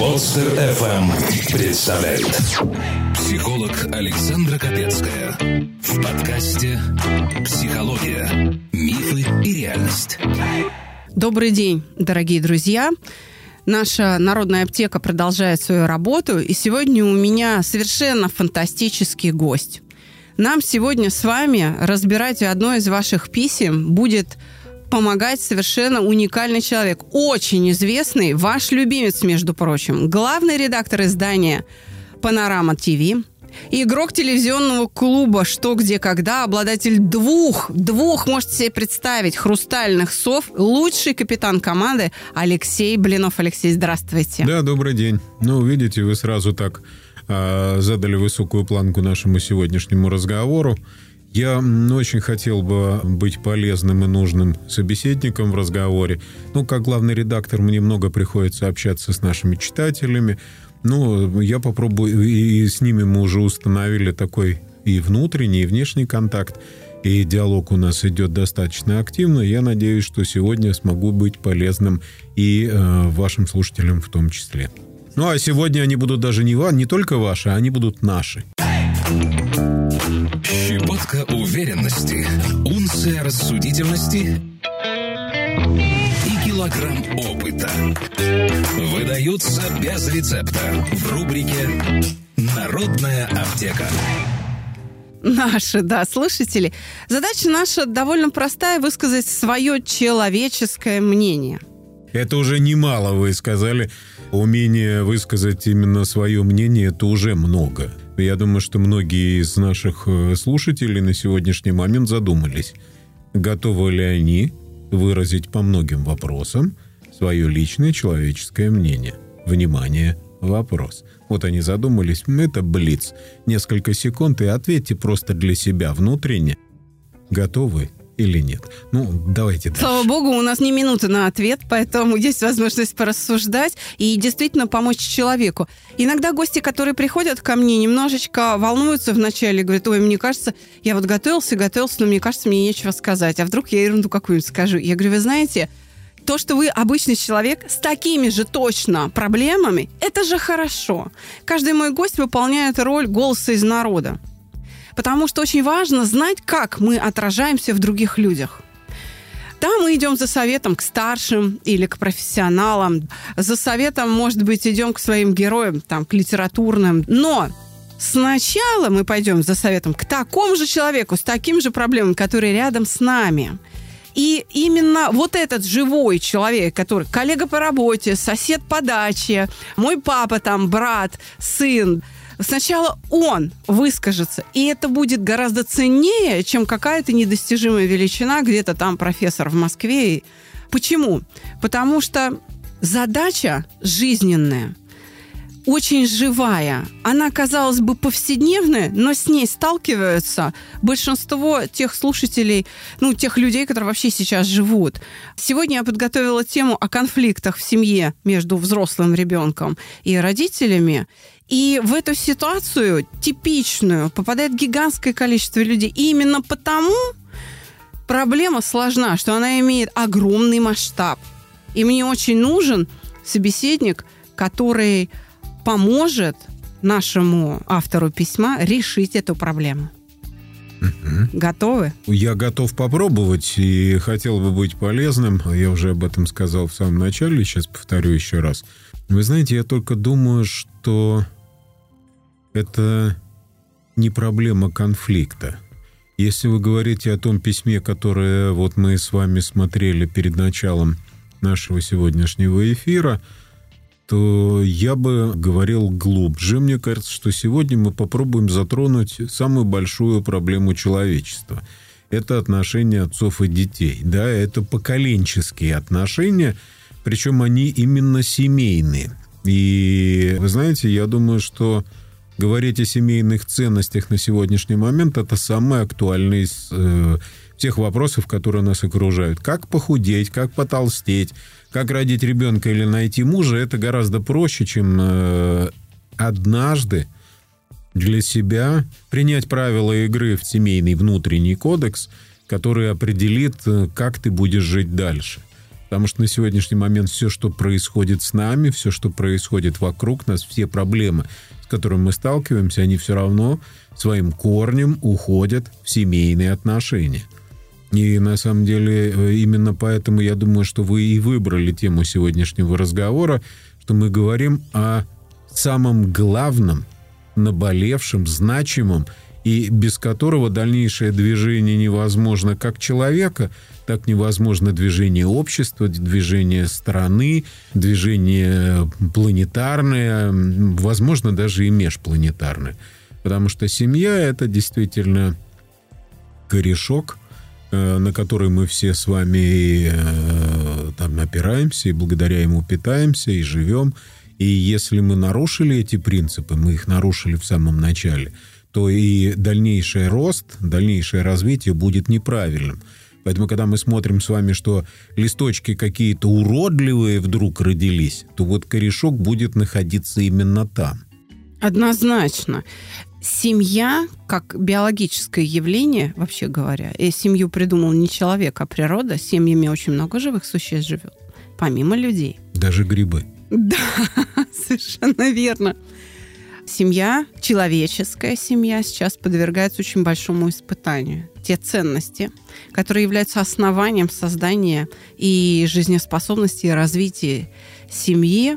Подстер FM представляет Психолог Александра Капецкая В подкасте «Психология. Мифы и реальность» Добрый день, дорогие друзья! Наша народная аптека продолжает свою работу, и сегодня у меня совершенно фантастический гость. Нам сегодня с вами разбирать одно из ваших писем будет помогать совершенно уникальный человек, очень известный, ваш любимец, между прочим, главный редактор издания «Панорама ТВ», Игрок телевизионного клуба «Что, где, когда», обладатель двух, двух, можете себе представить, хрустальных сов, лучший капитан команды Алексей Блинов. Алексей, здравствуйте. Да, добрый день. Ну, видите, вы сразу так э, задали высокую планку нашему сегодняшнему разговору. Я очень хотел бы быть полезным и нужным собеседником в разговоре. Ну, как главный редактор, мне много приходится общаться с нашими читателями. Ну, я попробую, и с ними мы уже установили такой и внутренний, и внешний контакт, и диалог у нас идет достаточно активно. Я надеюсь, что сегодня смогу быть полезным и э, вашим слушателям в том числе. Ну, а сегодня они будут даже не, не только ваши, они будут наши. Щепотка уверенности, унция рассудительности и килограмм опыта. Выдаются без рецепта в рубрике «Народная аптека». Наши, да, слушатели. Задача наша довольно простая – высказать свое человеческое мнение. Это уже немало, вы сказали. Умение высказать именно свое мнение – это уже много. Я думаю, что многие из наших э, слушателей на сегодняшний момент задумались, готовы ли они выразить по многим вопросам свое личное человеческое мнение. Внимание, вопрос. Вот они задумались, это блиц. Несколько секунд и ответьте просто для себя внутренне. Готовы или нет. Ну, давайте дальше. Слава богу, у нас не минута на ответ, поэтому есть возможность порассуждать и действительно помочь человеку. Иногда гости, которые приходят ко мне, немножечко волнуются вначале, говорят, ой, мне кажется, я вот готовился, готовился, но мне кажется, мне нечего сказать. А вдруг я ерунду какую-нибудь скажу? Я говорю, вы знаете, то, что вы обычный человек с такими же точно проблемами, это же хорошо. Каждый мой гость выполняет роль голоса из народа. Потому что очень важно знать, как мы отражаемся в других людях. Да, мы идем за советом к старшим или к профессионалам. За советом, может быть, идем к своим героям, там, к литературным. Но сначала мы пойдем за советом к такому же человеку, с таким же проблемами, который рядом с нами. И именно вот этот живой человек, который коллега по работе, сосед по даче, мой папа там, брат, сын, Сначала он выскажется, и это будет гораздо ценнее, чем какая-то недостижимая величина где-то там профессор в Москве. Почему? Потому что задача жизненная очень живая. Она, казалось бы, повседневная, но с ней сталкиваются большинство тех слушателей, ну, тех людей, которые вообще сейчас живут. Сегодня я подготовила тему о конфликтах в семье между взрослым ребенком и родителями. И в эту ситуацию типичную попадает гигантское количество людей. И именно потому проблема сложна, что она имеет огромный масштаб. И мне очень нужен собеседник, который поможет нашему автору письма решить эту проблему. Угу. Готовы? Я готов попробовать и хотел бы быть полезным. Я уже об этом сказал в самом начале, сейчас повторю еще раз. Вы знаете, я только думаю, что это не проблема конфликта. Если вы говорите о том письме, которое вот мы с вами смотрели перед началом нашего сегодняшнего эфира – то я бы говорил глубже. Мне кажется, что сегодня мы попробуем затронуть самую большую проблему человечества. Это отношения отцов и детей. Да, это поколенческие отношения, причем они именно семейные. И вы знаете, я думаю, что говорить о семейных ценностях на сегодняшний момент это самый актуальный из э, тех вопросов, которые нас окружают. Как похудеть, как потолстеть, как родить ребенка или найти мужа, это гораздо проще, чем э, однажды для себя принять правила игры в семейный внутренний кодекс, который определит, э, как ты будешь жить дальше. Потому что на сегодняшний момент все, что происходит с нами, все, что происходит вокруг нас, все проблемы, с которыми мы сталкиваемся, они все равно своим корнем уходят в семейные отношения. И на самом деле э, именно поэтому я думаю, что вы и выбрали тему сегодняшнего разговора, что мы говорим о самом главном, наболевшем, значимом и без которого дальнейшее движение невозможно как человека, так невозможно движение общества, движение страны, движение планетарное, возможно, даже и межпланетарное. Потому что семья — это действительно корешок, э, на который мы все с вами э, там опираемся, и благодаря ему питаемся, и живем. И если мы нарушили эти принципы, мы их нарушили в самом начале — то и дальнейший рост, дальнейшее развитие будет неправильным. Поэтому, когда мы смотрим с вами, что листочки какие-то уродливые вдруг родились, то вот корешок будет находиться именно там. Однозначно. Семья, как биологическое явление, вообще говоря, и семью придумал не человек, а природа, семьями очень много живых существ живет, помимо людей. Даже грибы. Да, совершенно верно семья, человеческая семья сейчас подвергается очень большому испытанию. Те ценности, которые являются основанием создания и жизнеспособности и развития семьи,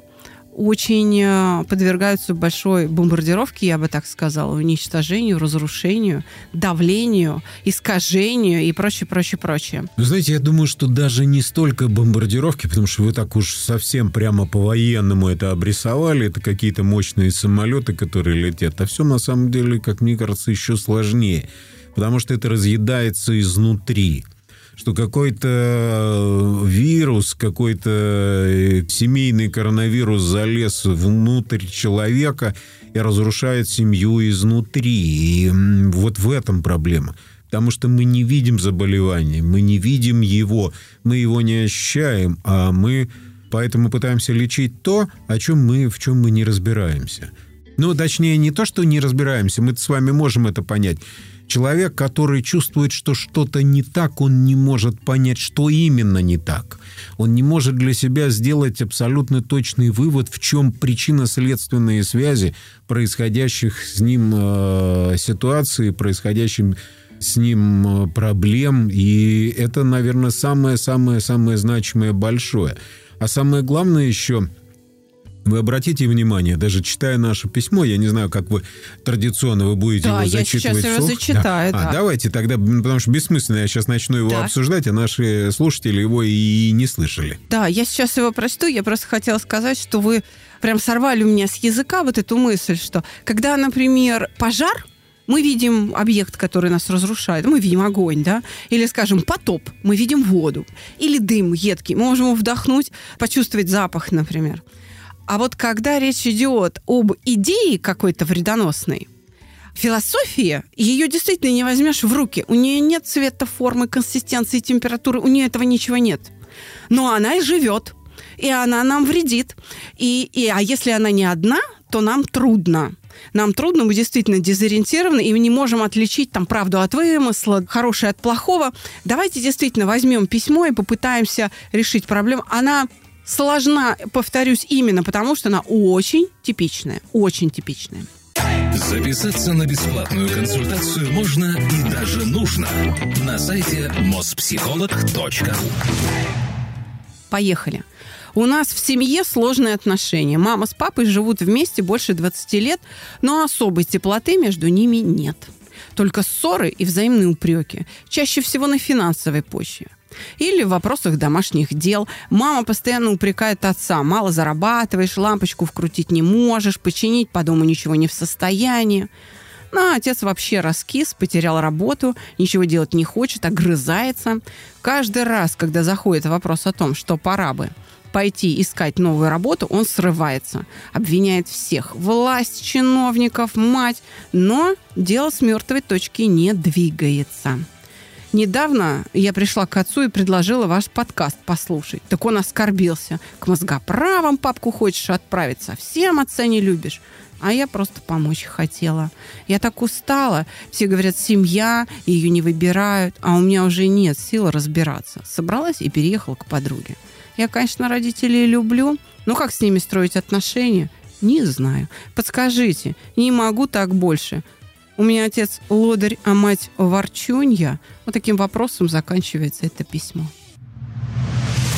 очень э, подвергаются большой бомбардировке, я бы так сказала, уничтожению, разрушению, давлению, искажению и прочее, прочее, прочее. Вы знаете, я думаю, что даже не столько бомбардировки, потому что вы так уж совсем прямо по-военному это обрисовали, это какие-то мощные самолеты, которые летят, а все на самом деле, как мне кажется, еще сложнее, потому что это разъедается изнутри что какой-то э, вирус, какой-то э, семейный коронавирус залез внутрь человека и разрушает семью изнутри. И вот в этом проблема. Потому что мы не видим заболевания, мы не видим его, мы его не ощущаем, а мы поэтому пытаемся лечить то, о чем мы, в чем мы не разбираемся. Ну, точнее, не то, что не разбираемся, мы с вами можем это понять. Человек, который чувствует, что что-то не так, он не может понять, что именно не так. Он не может для себя сделать абсолютно точный вывод, в чем причинно-следственные связи происходящих с ним э, ситуаций, происходящим с ним э, проблем. И это, наверное, самое-самое-самое значимое большое. А самое главное еще – вы обратите внимание, даже читая наше письмо, я не знаю, как вы традиционно вы будете да, его зачитывать. Да, я сейчас его зачитаю, да. да. А, давайте тогда, потому что бессмысленно я сейчас начну его да. обсуждать, а наши слушатели его и не слышали. Да, я сейчас его прочту. Я просто хотела сказать, что вы прям сорвали у меня с языка вот эту мысль, что когда, например, пожар, мы видим объект, который нас разрушает, мы видим огонь, да, или, скажем, потоп, мы видим воду, или дым едкий, мы можем вдохнуть, почувствовать запах, например. А вот когда речь идет об идее какой-то вредоносной, философия, ее действительно не возьмешь в руки. У нее нет цвета, формы, консистенции, температуры, у нее этого ничего нет. Но она и живет, и она нам вредит. И, и, а если она не одна, то нам трудно. Нам трудно, мы действительно дезориентированы, и мы не можем отличить там правду от вымысла, хорошее от плохого. Давайте действительно возьмем письмо и попытаемся решить проблему. Она сложна, повторюсь, именно потому, что она очень типичная. Очень типичная. Записаться на бесплатную консультацию можно и даже нужно на сайте mospsycholog.ru Поехали. У нас в семье сложные отношения. Мама с папой живут вместе больше 20 лет, но особой теплоты между ними нет. Только ссоры и взаимные упреки. Чаще всего на финансовой почве. Или в вопросах домашних дел. Мама постоянно упрекает отца. Мало зарабатываешь, лампочку вкрутить не можешь, починить по дому ничего не в состоянии. Ну, а отец вообще раскис, потерял работу, ничего делать не хочет, огрызается. Каждый раз, когда заходит вопрос о том, что пора бы пойти искать новую работу, он срывается, обвиняет всех, власть, чиновников, мать, но дело с мертвой точки не двигается. Недавно я пришла к отцу и предложила ваш подкаст послушать. Так он оскорбился. К мозгоправам папку хочешь отправить, совсем отца не любишь. А я просто помочь хотела. Я так устала. Все говорят, семья, ее не выбирают. А у меня уже нет сил разбираться. Собралась и переехала к подруге. Я, конечно, родителей люблю, но как с ними строить отношения? Не знаю. Подскажите, не могу так больше. У меня отец лодырь, а мать ворчунья. Вот таким вопросом заканчивается это письмо.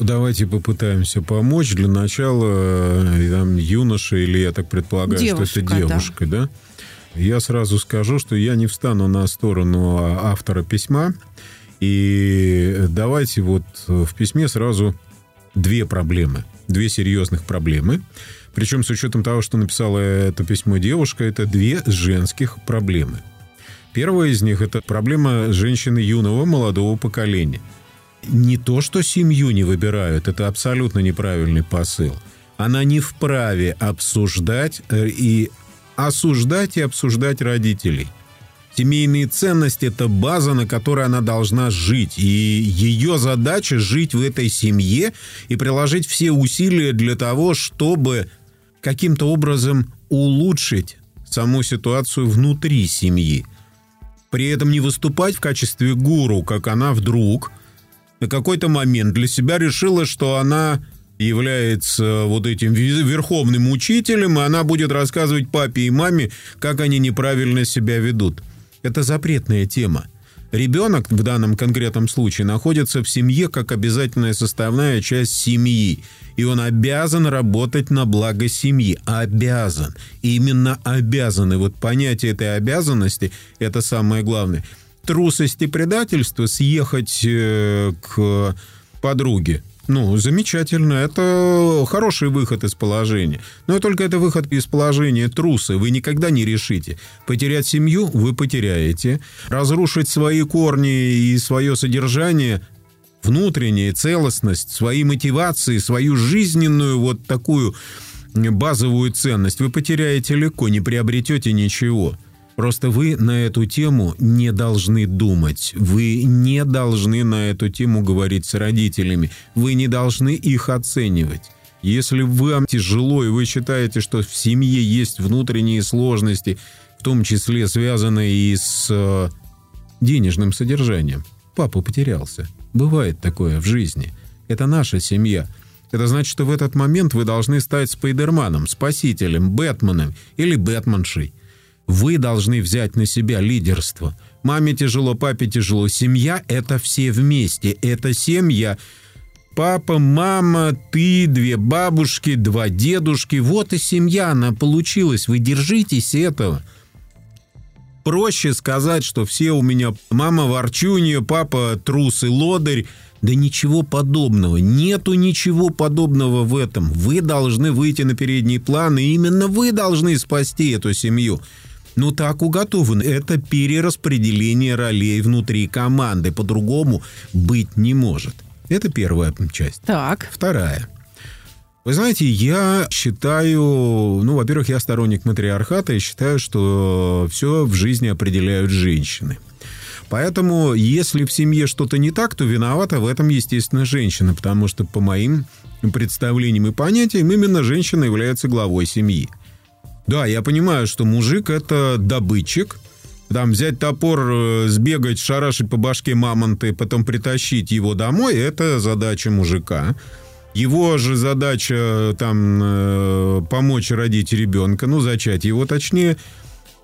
Давайте попытаемся помочь. Для начала э, там, юноша, или я так предполагаю, Девушка, что это девушка, да. Я сразу скажу, что я не встану на сторону а, автора письма. И давайте вот в письме сразу две проблемы. Две серьезных проблемы. Причем с учетом того, что написала это письмо девушка, это две женских проблемы. Первая из них – это проблема женщины юного, молодого поколения – не то, что семью не выбирают, это абсолютно неправильный посыл. Она не вправе обсуждать э, и осуждать и обсуждать родителей. Семейные ценности – это база, на которой она должна жить. И ее задача – жить в этой семье и приложить все усилия для того, чтобы каким-то образом улучшить саму ситуацию внутри семьи. При этом не выступать в качестве гуру, как она вдруг – на какой-то момент для себя решила, что она является вот этим верховным учителем, и она будет рассказывать папе и маме, как они неправильно себя ведут. Это запретная тема. Ребенок в данном конкретном случае находится в семье как обязательная составная часть семьи, и он обязан работать на благо семьи. Обязан. Именно обязан. И вот понятие этой обязанности – это самое главное – трусость и предательство съехать э, к подруге. Ну, замечательно. Это хороший выход из положения. Но только это выход из положения труса. Вы никогда не решите. Потерять семью вы потеряете. Разрушить свои корни и свое содержание внутренняя целостность, свои мотивации, свою жизненную вот такую базовую ценность вы потеряете легко, не приобретете ничего. Просто вы на эту тему не должны думать. Вы не должны на эту тему говорить с родителями. Вы не должны их оценивать. Если вам тяжело и вы считаете, что в семье есть внутренние сложности, в том числе связанные и с э, денежным содержанием, папа потерялся. Бывает такое в жизни. Это наша семья. Это значит, что в этот момент вы должны стать Спайдерманом, Спасителем, Бэтменом или Бэтменшей – вы должны взять на себя лидерство. Маме тяжело, папе тяжело. Семья – это все вместе. Это семья. Папа, мама, ты, две бабушки, два дедушки. Вот и семья, она получилась. Вы держитесь этого. Проще сказать, что все у меня мама ворчунья, папа трус и лодырь. Да ничего подобного. Нету ничего подобного в этом. Вы должны выйти на передний план, и именно вы должны спасти эту семью. Ну так уготовано. Это перераспределение ролей внутри команды. По-другому быть не может. Это первая часть. Так. Вторая. Вы знаете, я считаю, ну, во-первых, я сторонник матриархата и считаю, что все в жизни определяют женщины. Поэтому, если в семье что-то не так, то виновата в этом, естественно, женщина, потому что по моим представлениям и понятиям именно женщина является главой семьи. Да, я понимаю, что мужик это добытчик. Там взять топор, э, сбегать, шарашить по башке мамонты, потом притащить его домой, это задача мужика. Его же задача э, там э, помочь родить ребенка, ну, зачать его точнее.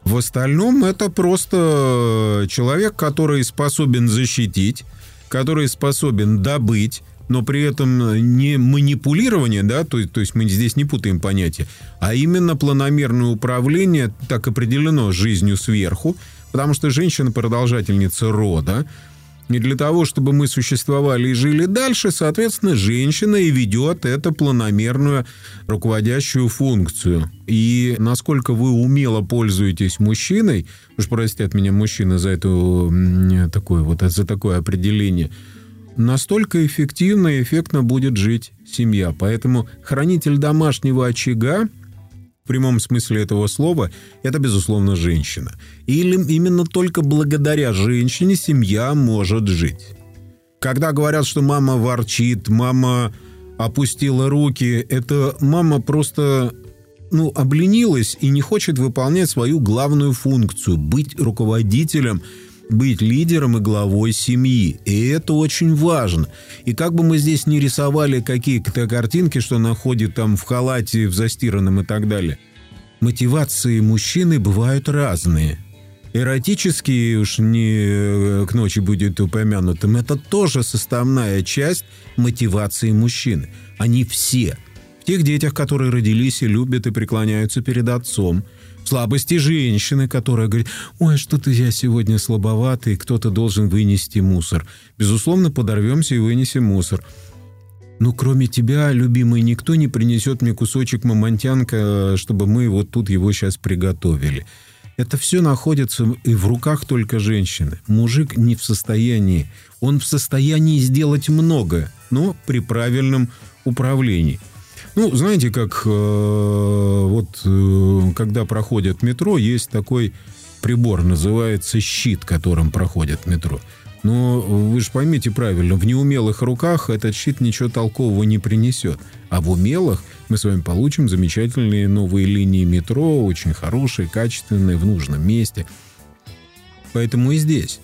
В остальном это просто человек, который способен защитить, который способен добыть, но при этом не манипулирование, да, то, то есть мы здесь не путаем понятия, а именно планомерное управление так определено жизнью сверху, потому что женщина продолжательница рода, и для того, чтобы мы существовали и жили дальше, соответственно, женщина и ведет эту планомерную руководящую функцию. И насколько вы умело пользуетесь мужчиной, уж простят меня мужчины за, эту, такое, вот, за такое определение – настолько эффективно и эффектно будет жить семья. Поэтому хранитель домашнего очага в прямом смысле этого слова, это, безусловно, женщина. Или именно только благодаря женщине семья может жить. Когда говорят, что мама ворчит, мама опустила руки, это мама просто ну, обленилась и не хочет выполнять свою главную функцию – быть руководителем быть лидером и главой семьи. И это очень важно. И как бы мы здесь не рисовали какие-то картинки, что она там в халате, в застиранном и так далее, мотивации мужчины бывают разные. Эротические, уж не э, к ночи будет упомянутым, это тоже составная часть мотивации мужчины. Они все. В тех детях, которые родились и любят и преклоняются перед отцом – слабости женщины, которая говорит, ой, что-то я сегодня слабоватый, кто-то должен вынести мусор. Безусловно, подорвемся и вынесем мусор. Но кроме тебя, любимый, никто не принесет мне кусочек мамонтянка, чтобы мы вот тут его сейчас приготовили. Это все находится и в руках только женщины. Мужик не в состоянии. Он в состоянии сделать многое, но при правильном управлении – ну, знаете, как э, вот э, когда проходят метро, есть такой прибор, называется щит, которым проходят метро. Но вы же поймите правильно, в неумелых руках этот щит ничего толкового не принесет. А в умелых мы с вами получим замечательные новые линии метро, очень хорошие, качественные, в нужном месте. Поэтому и здесь.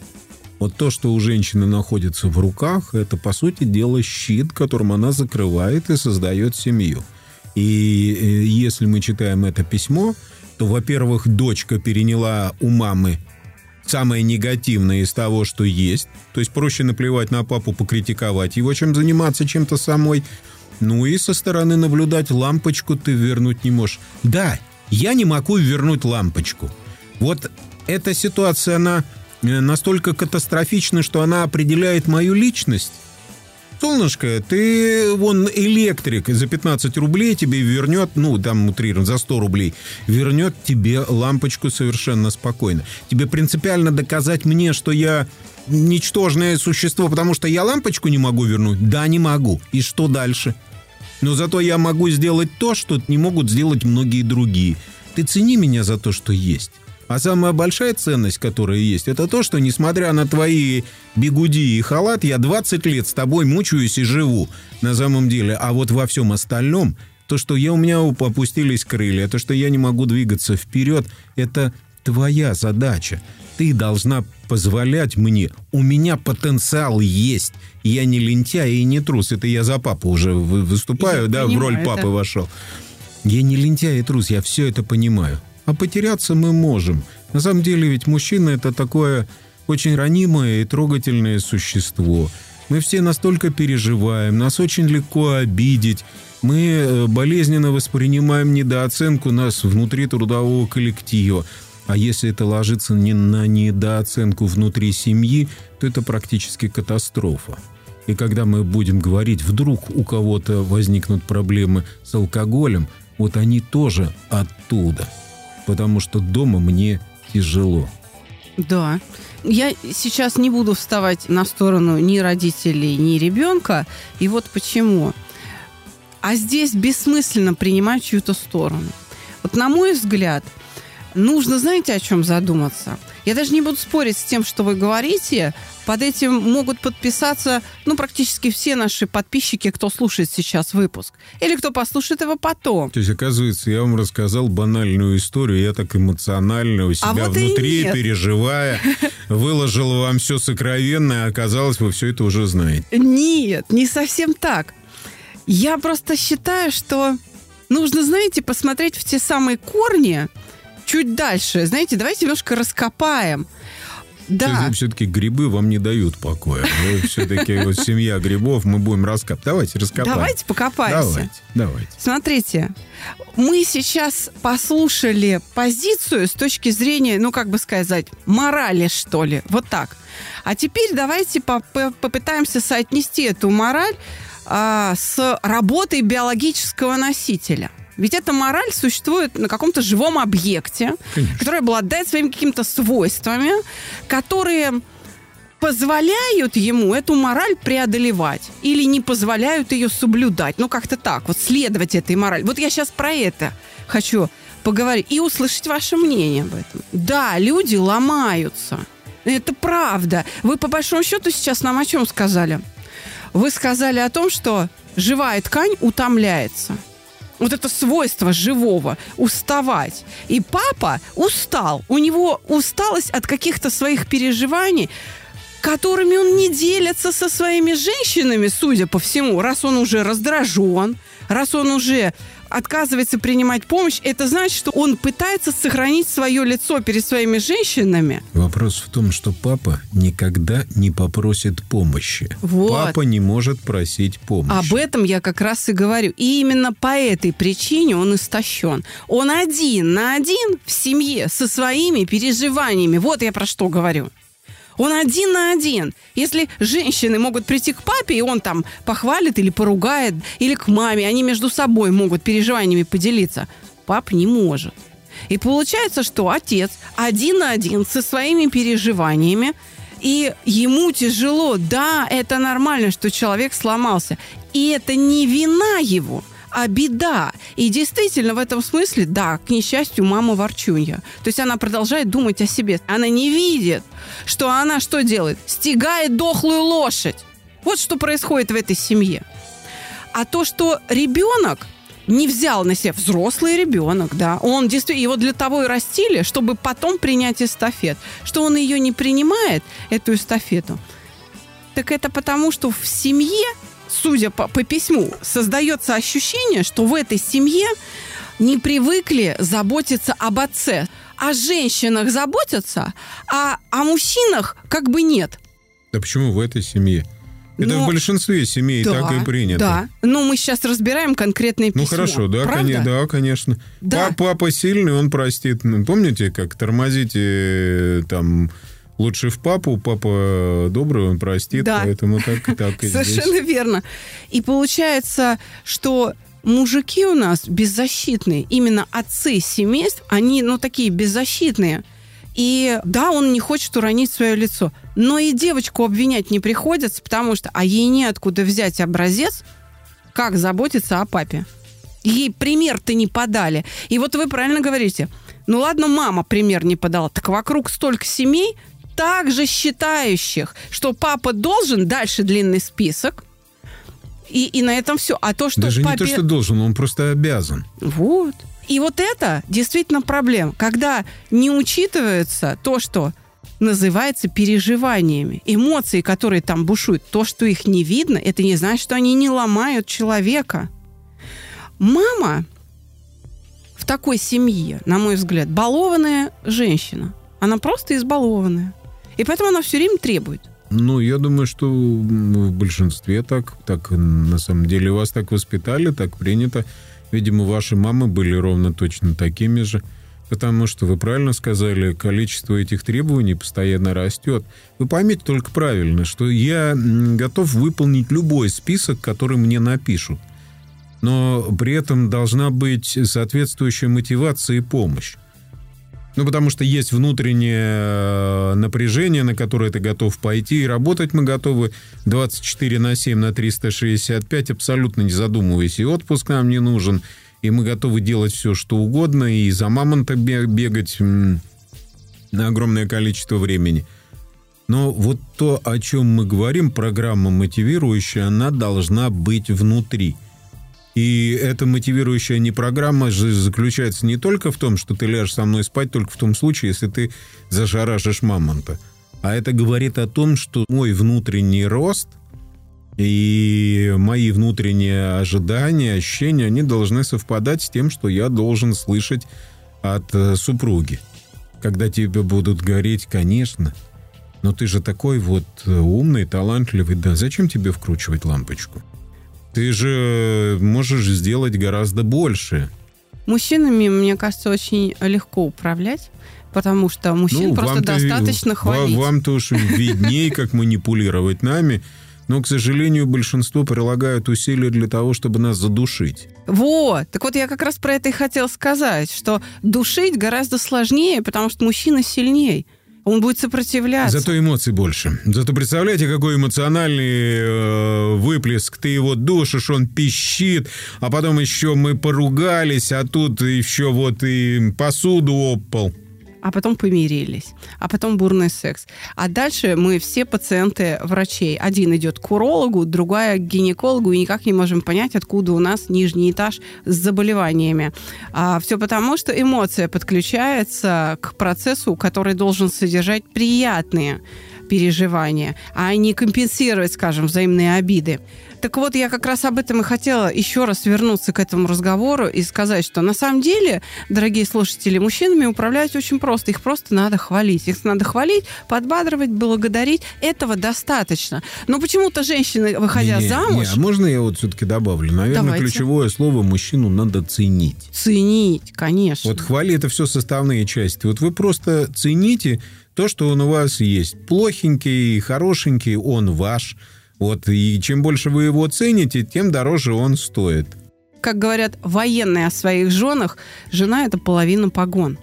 Вот то, что у женщины находится в руках, это, по сути дела, щит, которым она закрывает и создает семью. И э, если мы читаем это письмо, то, во-первых, дочка переняла у мамы самое негативное из того, что есть. То есть проще наплевать на папу, покритиковать его, чем заниматься чем-то самой. Ну и со стороны наблюдать лампочку ты вернуть не можешь. Да, я не могу вернуть лампочку. Вот эта ситуация, она настолько катастрофична, что она определяет мою личность. Солнышко, ты вон электрик за 15 рублей тебе вернет, ну, там утрированно, за 100 рублей, вернет тебе лампочку совершенно спокойно. Тебе принципиально доказать мне, что я ничтожное существо, потому что я лампочку не могу вернуть? Да, не могу. И что дальше? Но зато я могу сделать то, что не могут сделать многие другие. Ты цени меня за то, что есть. А самая большая ценность, которая есть, это то, что, несмотря на твои бегуди и халат, я 20 лет с тобой мучаюсь и живу на самом деле. А вот во всем остальном, то, что я, у меня опустились крылья, то, что я не могу двигаться вперед, это твоя задача. Ты должна позволять мне. У меня потенциал есть. Я не лентяй и не трус. Это я за папу уже выступаю, я да, в роль папы это. вошел. Я не лентяй и трус, я все это понимаю. А потеряться мы можем. На самом деле ведь мужчина это такое очень ранимое и трогательное существо. Мы все настолько переживаем, нас очень легко обидеть. Мы э, болезненно воспринимаем недооценку нас внутри трудового коллектива. А если это ложится не на недооценку внутри семьи, то это практически катастрофа. И когда мы будем говорить, вдруг у кого-то возникнут проблемы с алкоголем, вот они тоже оттуда – потому что дома мне тяжело. Да. Я сейчас не буду вставать на сторону ни родителей, ни ребенка. И вот почему. А здесь бессмысленно принимать чью-то сторону. Вот на мой взгляд, нужно, знаете, о чем задуматься? Я даже не буду спорить с тем, что вы говорите. Под этим могут подписаться, ну, практически все наши подписчики, кто слушает сейчас выпуск. Или кто послушает его потом. То есть, оказывается, я вам рассказал банальную историю. Я так эмоционально у себя а вот внутри, переживая, выложил вам все сокровенное, а оказалось, вы все это уже знаете. Нет, не совсем так. Я просто считаю, что нужно, знаете, посмотреть в те самые корни, чуть дальше. Знаете, давайте немножко раскопаем. Да. Все-таки грибы вам не дают покоя. Вы все-таки вот семья грибов, мы будем раскопать. Давайте раскопаем. Давайте покопаемся. Давайте, давайте. Смотрите, мы сейчас послушали позицию с точки зрения, ну, как бы сказать, морали, что ли. Вот так. А теперь давайте попытаемся соотнести эту мораль а, с работой биологического носителя. Ведь эта мораль существует на каком-то живом объекте, Конечно. который обладает своими какими-то свойствами, которые позволяют ему эту мораль преодолевать или не позволяют ее соблюдать. Ну, как-то так, вот следовать этой морали. Вот я сейчас про это хочу поговорить и услышать ваше мнение об этом. Да, люди ломаются. Это правда. Вы по большому счету сейчас нам о чем сказали? Вы сказали о том, что живая ткань утомляется. Вот это свойство живого – уставать. И папа устал. У него усталость от каких-то своих переживаний, которыми он не делится со своими женщинами, судя по всему, раз он уже раздражен, раз он уже отказывается принимать помощь, это значит, что он пытается сохранить свое лицо перед своими женщинами. Вопрос в том, что папа никогда не попросит помощи. Вот. Папа не может просить помощи. Об этом я как раз и говорю. И именно по этой причине он истощен. Он один на один в семье со своими переживаниями. Вот я про что говорю. Он один на один. Если женщины могут прийти к папе, и он там похвалит или поругает, или к маме, они между собой могут переживаниями поделиться, пап не может. И получается, что отец один на один со своими переживаниями, и ему тяжело. Да, это нормально, что человек сломался. И это не вина его – а беда. И действительно, в этом смысле, да, к несчастью, мама ворчунья. То есть она продолжает думать о себе. Она не видит, что она что делает? Стегает дохлую лошадь. Вот что происходит в этой семье. А то, что ребенок не взял на себя взрослый ребенок, да, он действительно его для того и растили, чтобы потом принять эстафет, что он ее не принимает эту эстафету, так это потому, что в семье судя по, по письму, создается ощущение, что в этой семье не привыкли заботиться об отце. О женщинах заботятся, а о мужчинах как бы нет. Да почему в этой семье? Это Но, в большинстве семей да, так и принято. Да. Но мы сейчас разбираем конкретные письма. Ну хорошо, да, кон- да конечно. Да. Папа сильный, он простит. Ну, помните, как тормозите э, там лучше в папу, папа добрый, он простит, да. поэтому так, так и Совершенно здесь. верно. И получается, что мужики у нас беззащитные, именно отцы семейств, они, ну, такие беззащитные. И да, он не хочет уронить свое лицо. Но и девочку обвинять не приходится, потому что, а ей неоткуда взять образец, как заботиться о папе. Ей пример-то не подали. И вот вы правильно говорите, ну ладно, мама пример не подала, так вокруг столько семей, также считающих, что папа должен, дальше длинный список, и, и на этом все. А то, что Даже папе... не то, что должен, он просто обязан. Вот. И вот это действительно проблема, когда не учитывается то, что называется переживаниями. Эмоции, которые там бушуют, то, что их не видно, это не значит, что они не ломают человека. Мама в такой семье, на мой взгляд, балованная женщина. Она просто избалованная. И поэтому она все время требует. Ну, я думаю, что в большинстве так, так на самом деле вас так воспитали, так принято. Видимо, ваши мамы были ровно точно такими же. Потому что вы правильно сказали, количество этих требований постоянно растет. Вы поймите только правильно, что я готов выполнить любой список, который мне напишут. Но при этом должна быть соответствующая мотивация и помощь. Ну, потому что есть внутреннее э, напряжение, на которое ты готов пойти, и работать мы готовы 24 на 7 на 365, абсолютно не задумываясь. И отпуск нам не нужен, и мы готовы делать все, что угодно, и за мамонта бегать на огромное количество времени. Но вот то, о чем мы говорим, программа мотивирующая, она должна быть внутри – и эта мотивирующая не программа заключается не только в том, что ты ляжешь со мной спать только в том случае, если ты зашарашишь мамонта. А это говорит о том, что мой внутренний рост и мои внутренние ожидания, ощущения, они должны совпадать с тем, что я должен слышать от э, супруги. Когда тебе будут говорить, конечно, но ты же такой вот э, умный, талантливый, да, зачем тебе вкручивать лампочку? Ты же можешь сделать гораздо больше. Мужчинами, мне кажется, очень легко управлять. Потому что мужчин ну, просто достаточно хвалить. Вам-то уж видней, как манипулировать нами. Но, к сожалению, большинство прилагают усилия для того, чтобы нас задушить. Вот. Так вот, я как раз про это и хотел сказать, что душить гораздо сложнее, потому что мужчина сильнее. Он будет сопротивляться. Зато эмоций больше. Зато представляете, какой эмоциональный э, выплеск. Ты его душишь, он пищит, а потом еще мы поругались, а тут еще вот и посуду опал а потом помирились, а потом бурный секс. А дальше мы все пациенты врачей. Один идет к урологу, другая к гинекологу, и никак не можем понять, откуда у нас нижний этаж с заболеваниями. А все потому, что эмоция подключается к процессу, который должен содержать приятные переживания, а не компенсировать, скажем, взаимные обиды. Так вот, я как раз об этом и хотела еще раз вернуться к этому разговору и сказать, что на самом деле, дорогие слушатели, мужчинами управлять очень просто. Их просто надо хвалить. Их надо хвалить, подбадривать, благодарить. Этого достаточно. Но почему-то женщины, выходя не, замуж... Не, а можно я вот все-таки добавлю? Наверное, Давайте. ключевое слово мужчину надо ценить. Ценить, конечно. Вот хвали это все составные части. Вот вы просто цените то, что он у вас есть. Плохенький, хорошенький, он ваш. Вот, и чем больше вы его цените, тем дороже он стоит. Как говорят военные о своих женах, жена – это половина погон.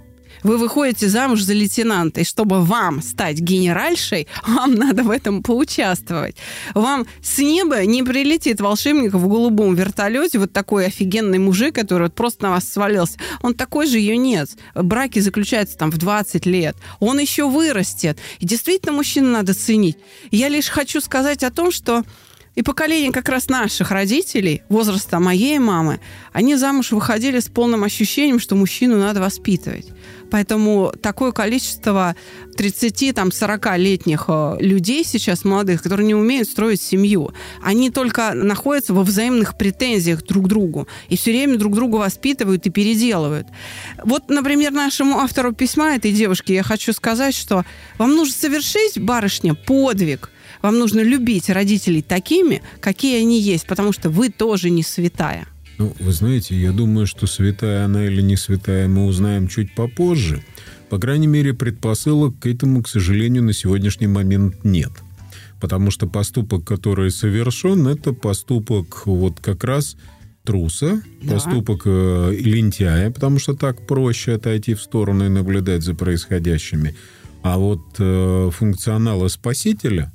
Вы выходите замуж за лейтенанта, и чтобы вам стать генеральшей, вам надо в этом поучаствовать. Вам с неба не прилетит волшебник в голубом вертолете, вот такой офигенный мужик, который вот просто на вас свалился. Он такой же юнец. Браки заключаются там в 20 лет. Он еще вырастет. И действительно мужчину надо ценить. Я лишь хочу сказать о том, что и поколение как раз наших родителей, возраста моей мамы, они замуж выходили с полным ощущением, что мужчину надо воспитывать. Поэтому такое количество 30-40-летних э, людей сейчас, молодых, которые не умеют строить семью, они только находятся во взаимных претензиях друг к другу и все время друг друга воспитывают и переделывают. Вот, например, нашему автору письма, этой девушке, я хочу сказать, что вам нужно совершить, барышня, подвиг – вам нужно любить родителей такими, какие они есть, потому что вы тоже не святая. Ну, вы знаете, я думаю, что святая она или не святая мы узнаем чуть попозже. По крайней мере, предпосылок к этому, к сожалению, на сегодняшний момент нет. Потому что поступок, который совершен, это поступок вот как раз труса, да. поступок э, лентяя, потому что так проще отойти в сторону и наблюдать за происходящими. А вот э, функционала спасителя –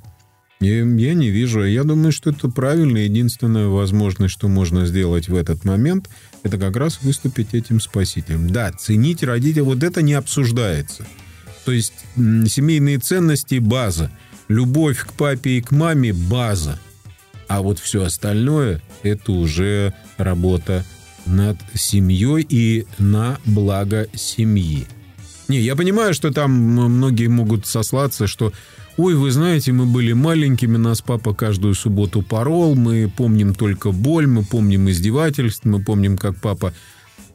я, я не вижу. Я думаю, что это правильно. Единственная возможность, что можно сделать в этот момент, это как раз выступить этим спасителем. Да, ценить родителей, вот это не обсуждается. То есть семейные ценности – база. Любовь к папе и к маме – база. А вот все остальное – это уже работа над семьей и на благо семьи. Не, я понимаю, что там многие могут сослаться, что Ой, вы знаете, мы были маленькими, нас папа каждую субботу порол, мы помним только боль, мы помним издевательств, мы помним, как папа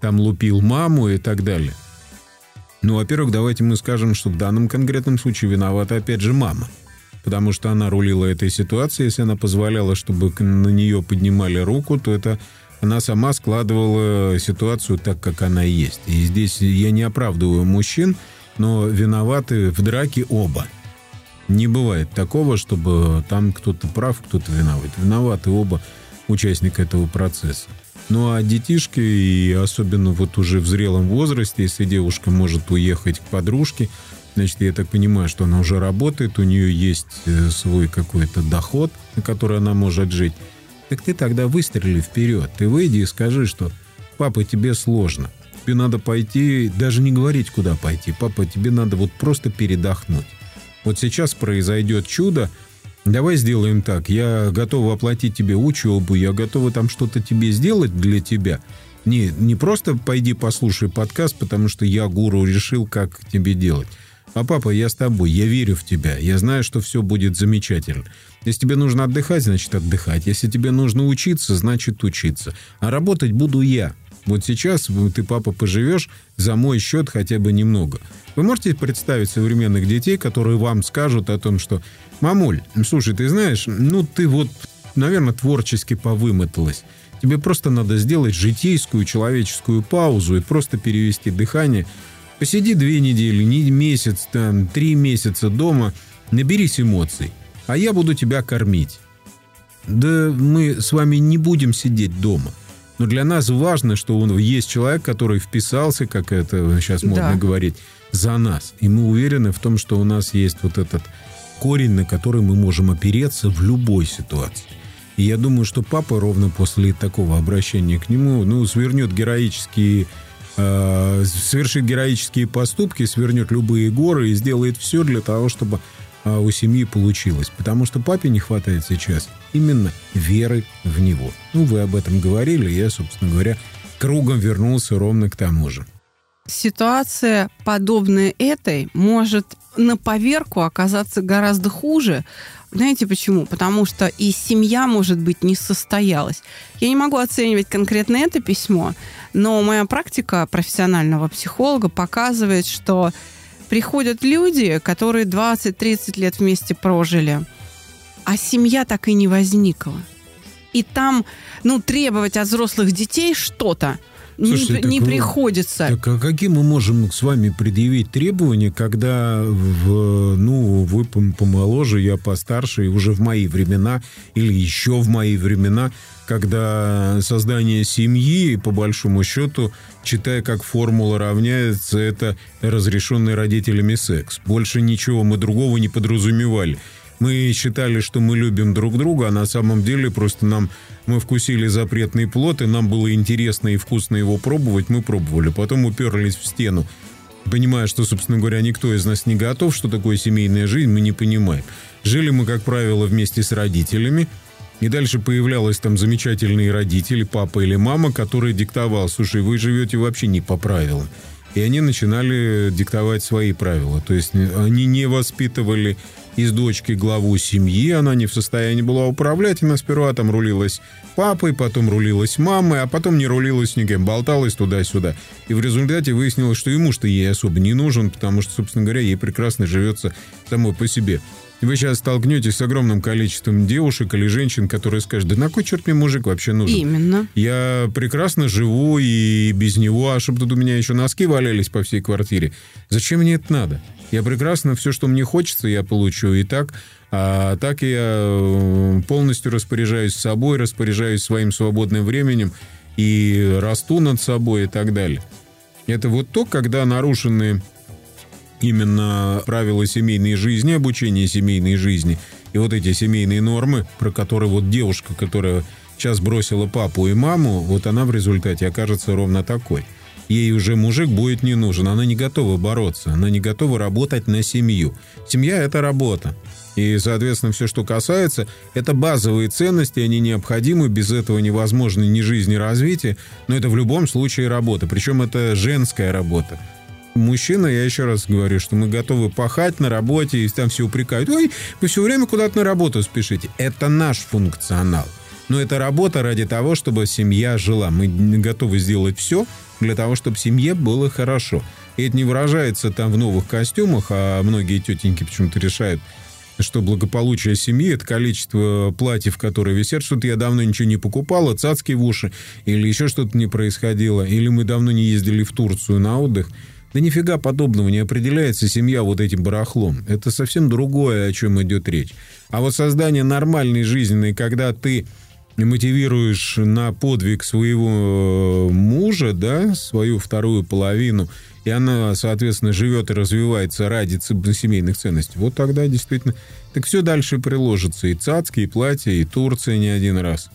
там лупил маму и так далее. Ну, во-первых, давайте мы скажем, что в данном конкретном случае виновата опять же мама. Потому что она рулила этой ситуацией, если она позволяла, чтобы на нее поднимали руку, то это она сама складывала ситуацию так, как она есть. И здесь я не оправдываю мужчин, но виноваты в драке оба. Не бывает такого, чтобы там кто-то прав, кто-то виноват. Виноваты оба участника этого процесса. Ну а детишки, и особенно вот уже в зрелом возрасте, если девушка может уехать к подружке, значит, я так понимаю, что она уже работает, у нее есть э, свой какой-то доход, на который она может жить. Так ты тогда выстрели вперед. Ты выйди и скажи, что «Папа, тебе сложно. Тебе надо пойти, даже не говорить, куда пойти. Папа, тебе надо вот просто передохнуть вот сейчас произойдет чудо, давай сделаем так, я готова оплатить тебе учебу, я готова там что-то тебе сделать для тебя. Не, не просто пойди послушай подкаст, потому что я, гуру, решил, как тебе делать. А папа, я с тобой, я верю в тебя, я знаю, что все будет замечательно. Если тебе нужно отдыхать, значит отдыхать. Если тебе нужно учиться, значит учиться. А работать буду я. Вот сейчас ты, папа, поживешь за мой счет хотя бы немного. Вы можете представить современных детей, которые вам скажут о том, что «Мамуль, слушай, ты знаешь, ну ты вот, наверное, творчески повымоталась. Тебе просто надо сделать житейскую человеческую паузу и просто перевести дыхание. Посиди две недели, не месяц, там, три месяца дома, наберись эмоций, а я буду тебя кормить». Да мы с вами не будем сидеть дома. Но для нас важно, что он есть человек, который вписался, как это сейчас модно Да. говорить, за нас. И мы уверены в том, что у нас есть вот этот корень, на который мы можем опереться в любой ситуации. И я думаю, что папа ровно после такого обращения к нему, ну, свернет героические, э, совершит героические поступки, свернет любые горы и сделает все для того, чтобы э, у семьи получилось. Потому что папе не хватает сейчас именно веры в него. Ну, вы об этом говорили, я, собственно говоря, кругом вернулся ровно к тому же. Ситуация, подобная этой, может на поверку оказаться гораздо хуже. Знаете почему? Потому что и семья, может быть, не состоялась. Я не могу оценивать конкретно это письмо, но моя практика профессионального психолога показывает, что приходят люди, которые 20-30 лет вместе прожили, а семья так и не возникла. И там, ну, требовать от взрослых детей что-то не, Слушайте, не так вы- приходится. Так а какие мы можем с вами предъявить требования, когда в, ну, вы пом- помоложе, я постарше, и уже в мои времена, или еще в мои времена, когда создание семьи, по большому счету, читая как формула равняется, это разрешенный родителями секс. Больше ничего мы другого не подразумевали. Мы считали, что мы любим друг друга, а на самом деле просто нам мы вкусили запретный плод, и нам было интересно и вкусно его пробовать, мы пробовали. Потом уперлись в стену. Понимая, что, собственно говоря, никто из нас не готов, что такое семейная жизнь, мы не понимаем. Жили мы, как правило, вместе с родителями, и дальше появлялись там замечательные родители, папа или мама, который диктовал, слушай, вы живете вообще не по правилам. И они начинали диктовать свои правила. То есть они не воспитывали из дочки главу семьи, она не в состоянии была управлять, она сперва там рулилась папой, потом рулилась мамой, а потом не рулилась никем, болталась туда-сюда. И в результате выяснилось, что и муж-то ей особо не нужен, потому что, собственно говоря, ей прекрасно живется самой по себе. Вы сейчас столкнетесь с огромным количеством девушек или женщин, которые скажут, да на кой черт мне мужик вообще нужен? Именно. Я прекрасно живу и без него, а чтобы тут у меня еще носки валялись по всей квартире. Зачем мне это надо? Я прекрасно все, что мне хочется, я получу и так. А так я э, полностью распоряжаюсь собой, распоряжаюсь своим свободным временем и расту над собой и так далее. Это вот то, когда нарушены именно правила семейной жизни, обучение семейной жизни и вот эти семейные нормы, про которые вот девушка, которая сейчас бросила папу и маму, вот она в результате окажется ровно такой. Ей уже мужик будет не нужен, она не готова бороться, она не готова работать на семью. Семья – это работа. И, соответственно, все, что касается, это базовые ценности, они необходимы, без этого невозможно ни жизнь, ни развитие, но это в любом случае работа, причем это женская работа мужчина, я еще раз говорю, что мы готовы пахать на работе, и там все упрекают. Ой, вы все время куда-то на работу спешите. Это наш функционал. Но это работа ради того, чтобы семья жила. Мы готовы сделать все для того, чтобы семье было хорошо. И это не выражается там в новых костюмах, а многие тетеньки почему-то решают, что благополучие семьи – это количество платьев, которые висят, что-то я давно ничего не покупала, цацки в уши, или еще что-то не происходило, или мы давно не ездили в Турцию на отдых. Да нифига подобного не определяется семья вот этим барахлом. Это совсем другое, о чем идет речь. А вот создание нормальной жизненной, когда ты мотивируешь на подвиг своего мужа, да, свою вторую половину, и она, соответственно, живет и развивается ради семейных ценностей, вот тогда действительно... Так все дальше приложится. И цацки, и платья, и Турция не один раз.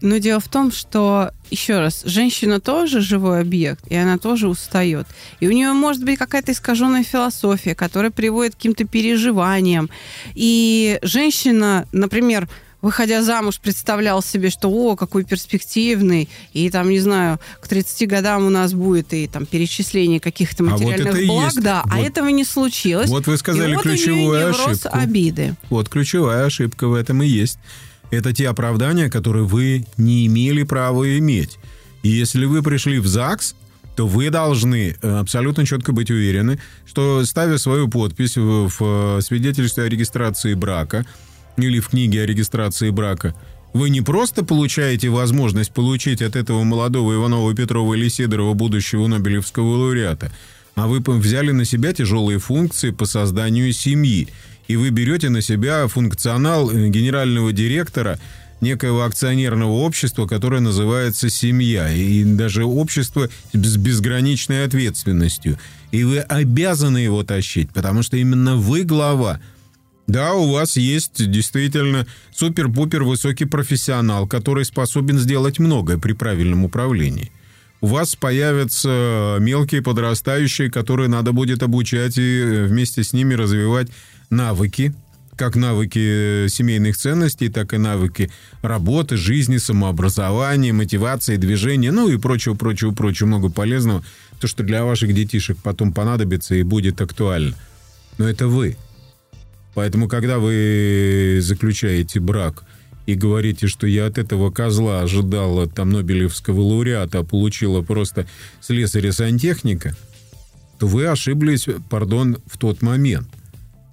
Но дело в том, что, еще раз, женщина тоже живой объект, и она тоже устает. И у нее может быть какая-то искаженная философия, которая приводит к каким-то переживаниям. И женщина, например, выходя замуж, представлял себе, что о, какой перспективный, и там, не знаю, к 30 годам у нас будет и там перечисление каких-то А вот материальных это и благ, есть. да, а Вот. этого не случилось. Вот вы сказали и вот ключевую ошибку. обиды. Вот ключевая ошибка в этом и есть. Это те оправдания, которые вы не имели права иметь. И если вы пришли в ЗАГС, то вы должны э, абсолютно четко быть уверены, что ставя свою подпись в, в э, свидетельстве о регистрации брака или в книге о регистрации брака, вы не просто получаете возможность получить от этого молодого Иванова, Петрова или Сидорова будущего Нобелевского лауреата, а вы взяли на себя тяжелые функции по созданию семьи. И вы берете на себя функционал э, генерального директора некоего акционерного общества, которое называется семья, и даже общество с безграничной ответственностью. И вы обязаны его тащить, потому что именно вы глава. Да, у вас есть действительно супер-пупер высокий профессионал, который способен сделать многое при правильном управлении. У вас появятся мелкие подрастающие, которые надо будет обучать и вместе с ними развивать навыки, как навыки семейных ценностей, так и навыки работы, жизни, самообразования, мотивации, движения, ну и прочего, прочего, прочего, много полезного, то, что для ваших детишек потом понадобится и будет актуально. Но это вы. Поэтому, когда вы заключаете брак и говорите, что я от этого козла ожидала там Нобелевского лауреата, а получила просто слесаря-сантехника, то вы ошиблись, пардон, в тот момент –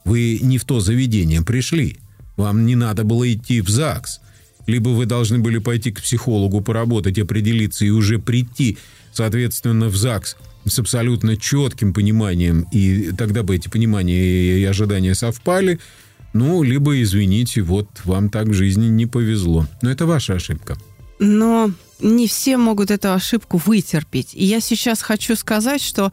вы не в то заведение пришли. Вам не надо было идти в ЗАГС. Либо вы должны были пойти к психологу поработать, определиться и уже прийти, соответственно, в ЗАГС с абсолютно четким пониманием, и тогда бы эти понимания и ожидания совпали, ну, либо, извините, вот вам так в жизни не повезло. Но это ваша ошибка. Но не все могут эту ошибку вытерпеть. И я сейчас хочу сказать, что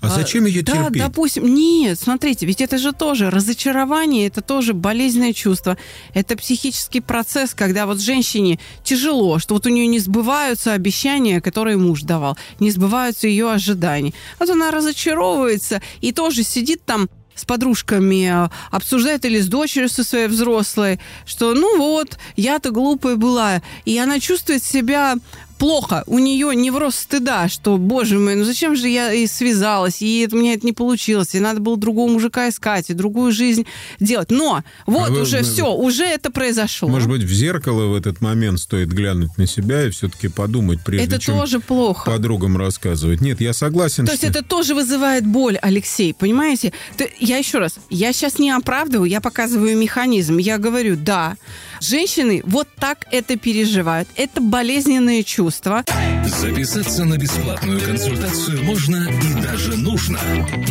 а зачем ее да, терпеть? допустим, нет, смотрите, ведь это же тоже разочарование, это тоже болезненное чувство, это психический процесс, когда вот женщине тяжело, что вот у нее не сбываются обещания, которые муж давал, не сбываются ее ожидания. Вот она разочаровывается и тоже сидит там с подружками э, обсуждает или с дочерью со своей взрослой, что ну вот, я-то глупая была. И она чувствует себя плохо. У нее невроз стыда, что, боже мой, ну зачем же я и связалась, и это, у меня это не получилось, и надо было другого мужика искать, и другую жизнь делать. Но вот а уже вы, все, уже это произошло. Может быть, в зеркало в этот момент стоит глянуть на себя и все-таки подумать, прежде это чем тоже плохо. подругам рассказывать. Нет, я согласен. То что... есть это тоже вызывает боль, Алексей, понимаете? Я еще раз, я сейчас не оправдываю, я показываю механизм. Я говорю, да, женщины вот так это переживают. Это болезненные чувства. Записаться на бесплатную консультацию можно и даже нужно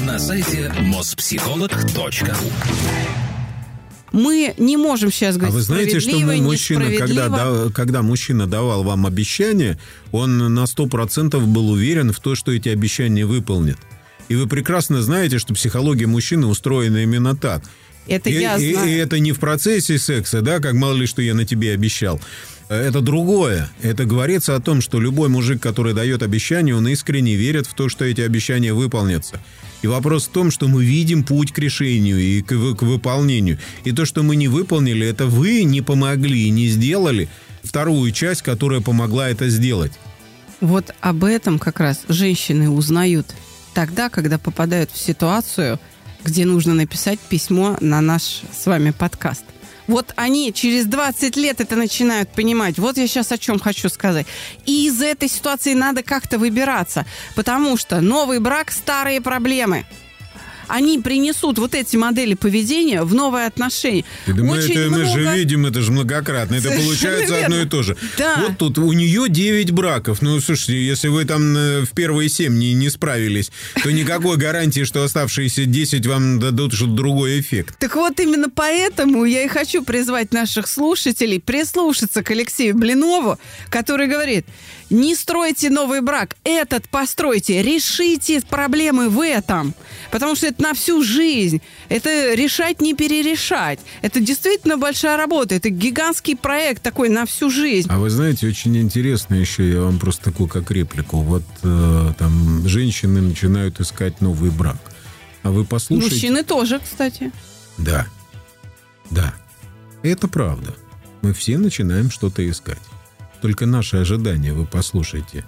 на сайте mospsycholog.ru мы не можем сейчас говорить А вы знаете, что мы, мужчина, когда, да, когда мужчина давал вам обещание, он на 100% был уверен в то, что эти обещания выполнит. И вы прекрасно знаете, что психология мужчины устроена именно так. Это и, я и, знаю. И это не в процессе секса, да, как мало ли что я на тебе обещал это другое. Это говорится о том, что любой мужик, который дает обещание, он искренне верит в то, что эти обещания выполнятся. И вопрос в том, что мы видим путь к решению и к, к выполнению. И то, что мы не выполнили, это вы не помогли, не сделали вторую часть, которая помогла это сделать. Вот об этом как раз женщины узнают тогда, когда попадают в ситуацию, где нужно написать письмо на наш с вами подкаст. Вот они через 20 лет это начинают понимать. Вот я сейчас о чем хочу сказать. И из этой ситуации надо как-то выбираться, потому что новый брак – старые проблемы они принесут вот эти модели поведения в новые отношения. Да мы, это, много... мы же видим, это же многократно. Это Совершенно получается верно. одно и то же. Да. Вот тут у нее 9 браков. Ну, слушайте, если вы там э, в первые 7 не, не справились, то никакой гарантии, что оставшиеся 10 вам дадут что-то другой эффект. Так вот именно поэтому я и хочу призвать наших слушателей прислушаться к Алексею Блинову, который говорит, не стройте новый брак, этот постройте, решите проблемы в этом. Потому что это на всю жизнь. Это решать, не перерешать. Это действительно большая работа. Это гигантский проект такой на всю жизнь. А вы знаете, очень интересно еще, я вам просто такую как реплику. Вот э, там женщины начинают искать новый брак. А вы послушайте... Мужчины тоже, кстати. Да. Да. Это правда. Мы все начинаем что-то искать. Только наши ожидания, вы послушайте.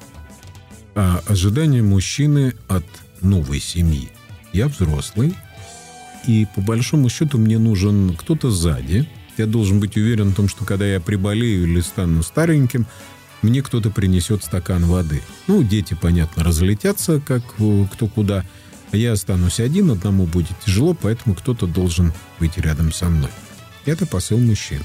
А ожидания мужчины от новой семьи. Я взрослый, и по большому счету мне нужен кто-то сзади. Я должен быть уверен в том, что когда я приболею или стану стареньким, мне кто-то принесет стакан воды. Ну, дети, понятно, разлетятся, как кто куда. Я останусь один, одному будет тяжело, поэтому кто-то должен быть рядом со мной. Это посыл мужчины.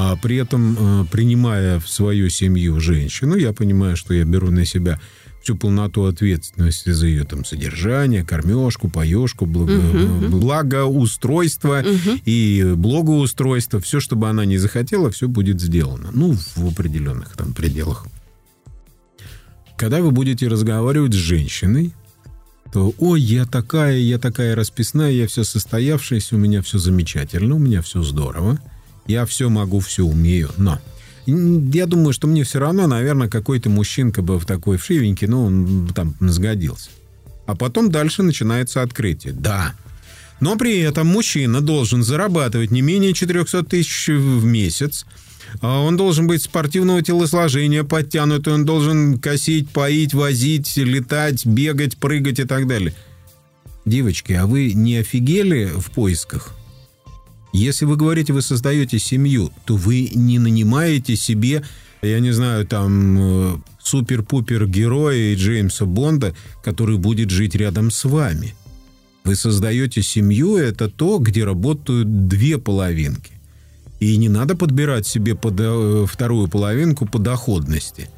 А при этом, э, принимая в свою семью женщину, я понимаю, что я беру на себя всю полноту ответственности за ее там содержание, кормежку, поежку, благо, угу. благоустройство угу. и благоустройство. Все, чтобы она не захотела, все будет сделано. Ну, в определенных там пределах. Когда вы будете разговаривать с женщиной, то «Ой, я такая, я такая расписная, я все состоявшаяся, у меня все замечательно, у меня все здорово, я все могу, все умею, но...» Я думаю, что мне все равно, наверное, какой-то мужчинка бы в такой вшивенький, ну, там сгодился. А потом дальше начинается открытие. Да, но при этом мужчина должен зарабатывать не менее 400 тысяч в месяц, а он должен быть спортивного телосложения, подтянутый, он должен косить, поить, возить, летать, бегать, прыгать и так далее. Девочки, а вы не офигели в поисках? Если вы говорите, вы создаете семью, то вы не нанимаете себе, я не знаю, там э, супер-пупер героя Джеймса Бонда, который будет жить рядом с вами. Вы создаете семью, это то, где работают две половинки. И не надо подбирать себе под, э, вторую половинку по доходности.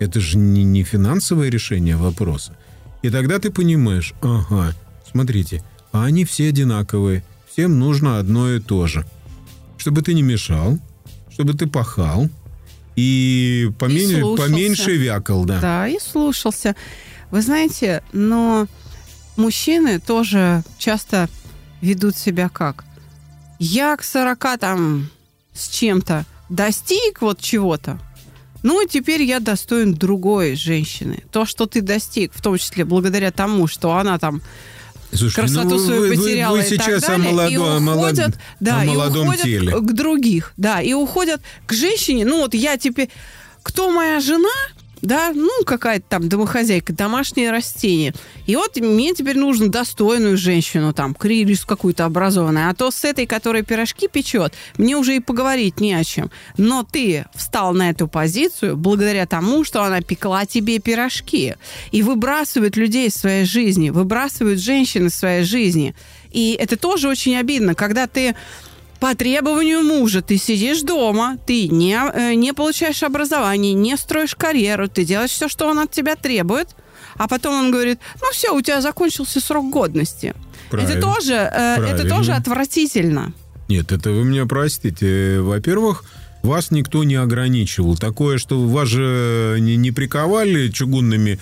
Это же не, не финансовое решение вопроса. И тогда ты понимаешь, ага, смотрите, а они все одинаковые, всем нужно одно и то же. Чтобы ты не мешал, чтобы ты пахал и, поменьше, и поменьше вякал, да. Да, и слушался. Вы знаете, но мужчины тоже часто ведут себя как? Я к 40 там с чем-то достиг вот чего-то, ну, и теперь я достоин другой женщины. То, что ты достиг, в том числе благодаря тому, что она там Слушайте, красоту ну, свою вы, потеряла вы, вы и так далее, молодо, и уходят, молод, да, и уходят теле. к других, да, и уходят к женщине. Ну вот я теперь, кто моя жена, да, ну, какая-то там домохозяйка, домашнее растение. И вот мне теперь нужно достойную женщину, там, крилис какую-то образованную. А то с этой, которая пирожки печет, мне уже и поговорить не о чем. Но ты встал на эту позицию благодаря тому, что она пекла тебе пирожки. И выбрасывают людей из своей жизни, выбрасывают женщин из своей жизни. И это тоже очень обидно, когда ты по требованию мужа ты сидишь дома, ты не, э, не получаешь образование, не строишь карьеру, ты делаешь все, что он от тебя требует, а потом он говорит, ну все, у тебя закончился срок годности. Правильно. Это тоже, э, это тоже отвратительно. Нет, это вы меня простите. Во-первых, вас никто не ограничивал. Такое, что вас же не, не приковали чугунными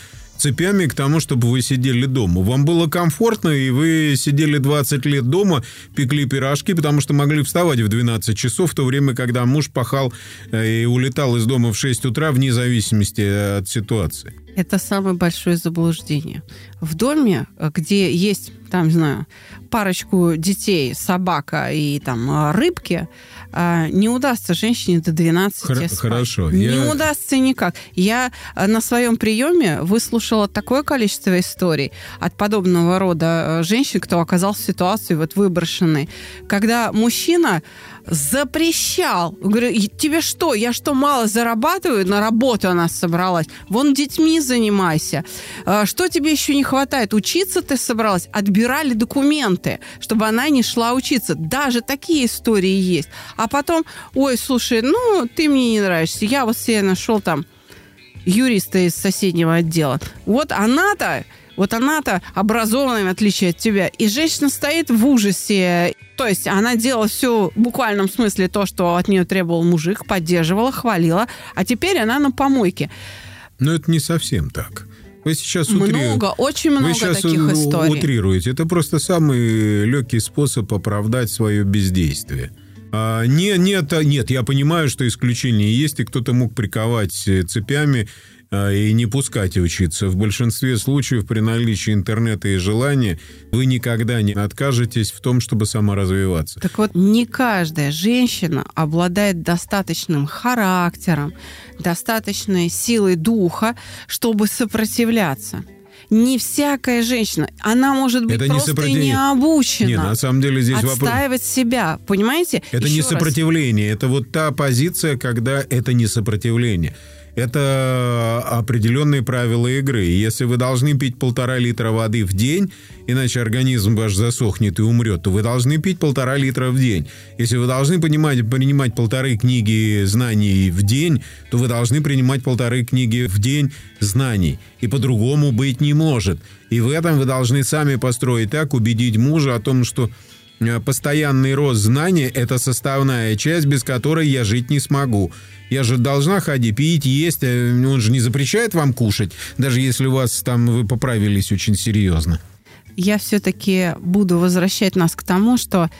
цепями к тому, чтобы вы сидели дома. Вам было комфортно, и вы сидели 20 лет дома, пекли пирожки, потому что могли вставать в 12 часов, в то время, когда муж пахал э, и улетал из дома в 6 утра, вне зависимости от ситуации. Это самое большое заблуждение. В доме, где есть, там, не знаю, парочку детей, собака и там рыбки, а, не удастся женщине до 12 Хор- спать. Хорошо. Не я... удастся никак. Я а, на своем приеме выслушала такое количество историй от подобного рода женщин, кто оказался в ситуации вот выброшенной, когда мужчина запрещал. Говорю, тебе что, я что, мало зарабатываю? На работу она собралась. Вон детьми занимайся. Что тебе еще не хватает? Учиться ты собралась? Отбирали документы, чтобы она не шла учиться. Даже такие истории есть. А потом, ой, слушай, ну, ты мне не нравишься. Я вот себе нашел там юриста из соседнего отдела. Вот она-то вот она-то образованная, в отличие от тебя. И женщина стоит в ужасе. То есть она делала все в буквальном смысле то, что от нее требовал мужик, поддерживала, хвалила. А теперь она на помойке. Но это не совсем так. Вы сейчас утрируете. Много, очень много Вы сейчас таких историй. утрируете. Это просто самый легкий способ оправдать свое бездействие. А, не, нет, нет, я понимаю, что исключения есть, и кто-то мог приковать э, цепями и не пускать учиться. В большинстве случаев при наличии интернета и желания вы никогда не откажетесь в том, чтобы саморазвиваться. Так вот, не каждая женщина обладает достаточным характером, достаточной силой духа, чтобы сопротивляться не всякая женщина, она может быть это просто не, не обучена. Нет, на самом деле здесь отстаивать вопрос... себя, понимаете? Это Еще не сопротивление, раз. это вот та позиция, когда это не сопротивление Это определенные правила игры. Если вы должны пить полтора литра воды в день, иначе организм ваш засохнет и умрет, то вы должны пить полтора литра в день. Если вы должны понимать, принимать полторы книги знаний в день, то вы должны принимать полторы книги в день знаний. И по-другому быть не может. И в этом вы должны сами построить так, убедить мужа о том, что постоянный рост знаний – это составная часть, без которой я жить не смогу. Я же должна ходить, пить, есть. э, Он же не запрещает вам кушать, даже если у вас там вы поправились очень серьезно. Я все-таки буду возвращать нас к тому, что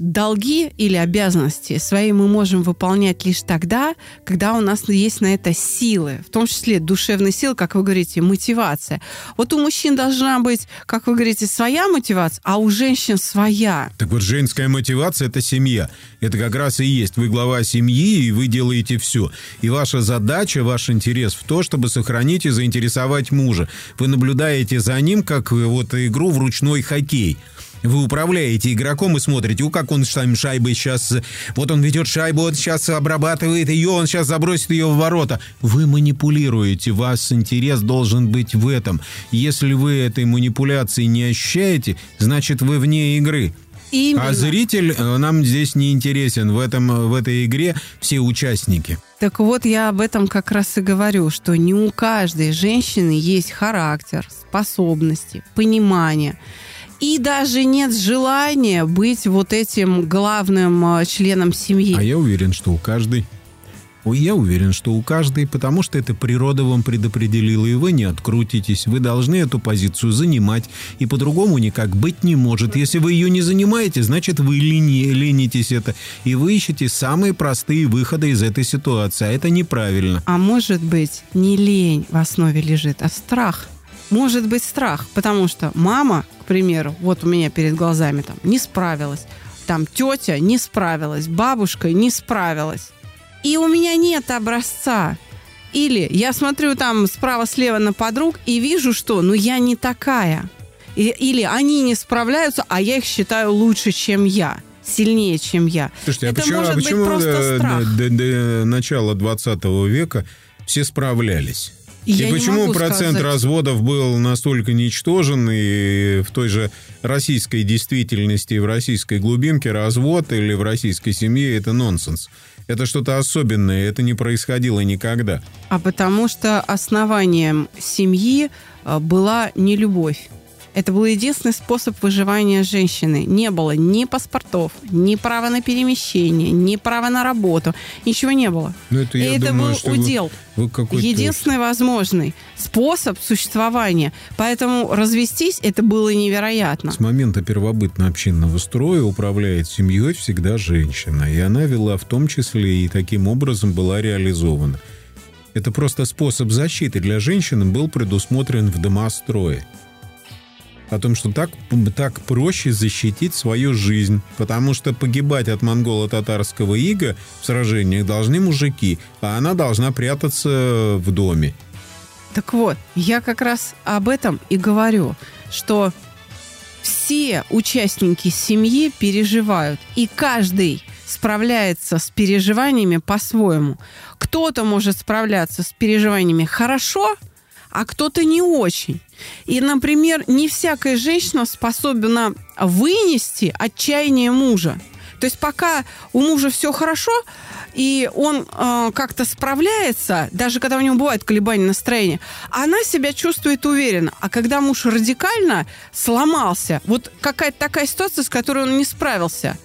долги или обязанности свои мы можем выполнять лишь тогда, когда у нас есть на это силы, в том числе душевные силы, как вы говорите, мотивация. Вот у мужчин должна быть, как вы говорите, своя мотивация, а у женщин своя. Так вот, женская мотивация – это семья. Это как раз и есть. Вы глава семьи, и вы делаете все. И ваша задача, ваш интерес в то, чтобы сохранить и заинтересовать мужа. Вы наблюдаете за ним, как э, вот игру в ручной хоккей. Вы управляете игроком и смотрите, у как он там шайбой сейчас... Вот он ведет шайбу, он сейчас обрабатывает ее, он сейчас забросит ее в ворота. Вы манипулируете, вас интерес должен быть в этом. Если вы этой манипуляции не ощущаете, значит вы вне игры. Именно. А зритель э, нам здесь не интересен. В, этом, в этой игре все участники. Так вот, я об этом как раз и говорю, что не у каждой женщины есть характер, способности, понимание. И даже нет желания быть вот этим главным э, членом семьи. А я уверен, что у каждой. Ой, Я уверен, что у каждой, потому что это природа вам предопределила, и вы не открутитесь. Вы должны эту позицию занимать, и по-другому никак быть не может. Если вы ее не занимаете, значит вы лени, ленитесь это, и вы ищете самые простые выходы из этой ситуации, а это неправильно. А может быть, не лень в основе лежит, а страх. Может быть страх, потому что мама, к примеру, вот у меня перед глазами там не справилась, там тетя не справилась, бабушка не справилась. И у меня нет образца. Или я смотрю там справа-слева на подруг и вижу, что ну я не такая. И- Или они не справляются, а я их считаю лучше, чем я, сильнее, чем я. Слушайте, а Это почему, может а быть почему просто до, страх. до- до начала 20 века все справлялись? И не почему процент сказать. разводов был настолько ничтожен, и в той же российской действительности, в российской глубинке развод или в российской семье – это нонсенс. Это что-то особенное, это не происходило никогда. А потому что основанием семьи э, была не любовь. Это был единственный способ выживания женщины. Не было ни паспортов, ни права на перемещение, ни права на работу. Ничего не было. Ну, это, И я это думаю, был что вы- удел. вы какой-то- Единственный возможный способ существования. Поэтому развестись это было невероятно. С момента первобытно-общинного строя управляет семьей всегда женщина, и она вела в том числе и таким образом была реализована. Это просто способ защиты для женщины был предусмотрен в домострое. О том, что так, так проще защитить свою жизнь, потому что погибать от монголо-татарского ига в сражениях должны мужики, а она должна прятаться в доме. Так вот, я как раз об этом и говорю, что все участники семьи переживают, и каждый справляется с переживаниями по-своему. Кто-то может справляться с переживаниями хорошо, а кто-то не очень. И, например, не всякая женщина способна вынести отчаяние мужа. То есть пока у мужа все хорошо, и он э, как-то справляется, даже когда у него бывает колебания настроения, она себя чувствует уверенно. А когда муж радикально сломался, вот какая-то такая ситуация, с которой он не справился,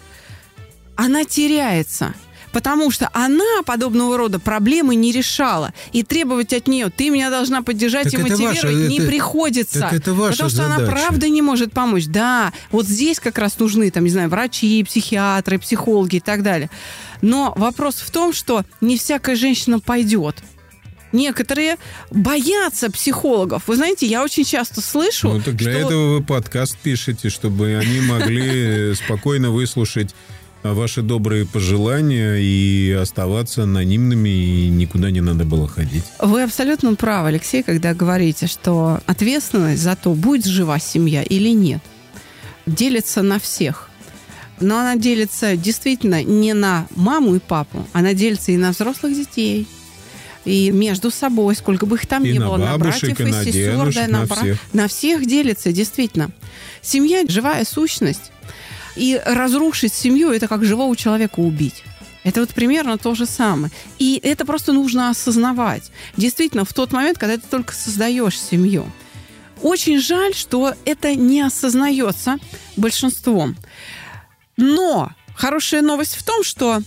она теряется. Потому что она подобного рода проблемы не решала. И требовать от нее, ты меня должна поддержать Так и мотивировать, ваша- не это- приходится. так это ваша потому что она задача. правда не может помочь. Да, вот здесь как раз нужны, там, не знаю, врачи, психиатры, психологи и так далее. Но вопрос в том, что не всякая женщина пойдет. Некоторые боятся психологов. Вы знаете, я очень часто слышу, Ну, так для что этого вы подкаст пишете, чтобы они могли спокойно выслушать ваши добрые пожелания и оставаться анонимными, и никуда не надо было ходить. Вы абсолютно правы, Алексей, когда говорите, что ответственность за то, будет жива семья или нет, делится на всех. Но она делится действительно не на маму и папу, она делится и на взрослых детей, и между собой, сколько бы их там И ни на было, на бабушек, братьев и и на сестер, дедушек, да, на бра- всех. на всех делится, действительно. Семья – живая сущность. И разрушить семью – это как живого человека убить. Это вот примерно то же самое. И это просто нужно осознавать. Действительно, в тот момент, когда ты только создаешь семью. Очень жаль, что это не осознается большинством. Но хорошая новость в том, что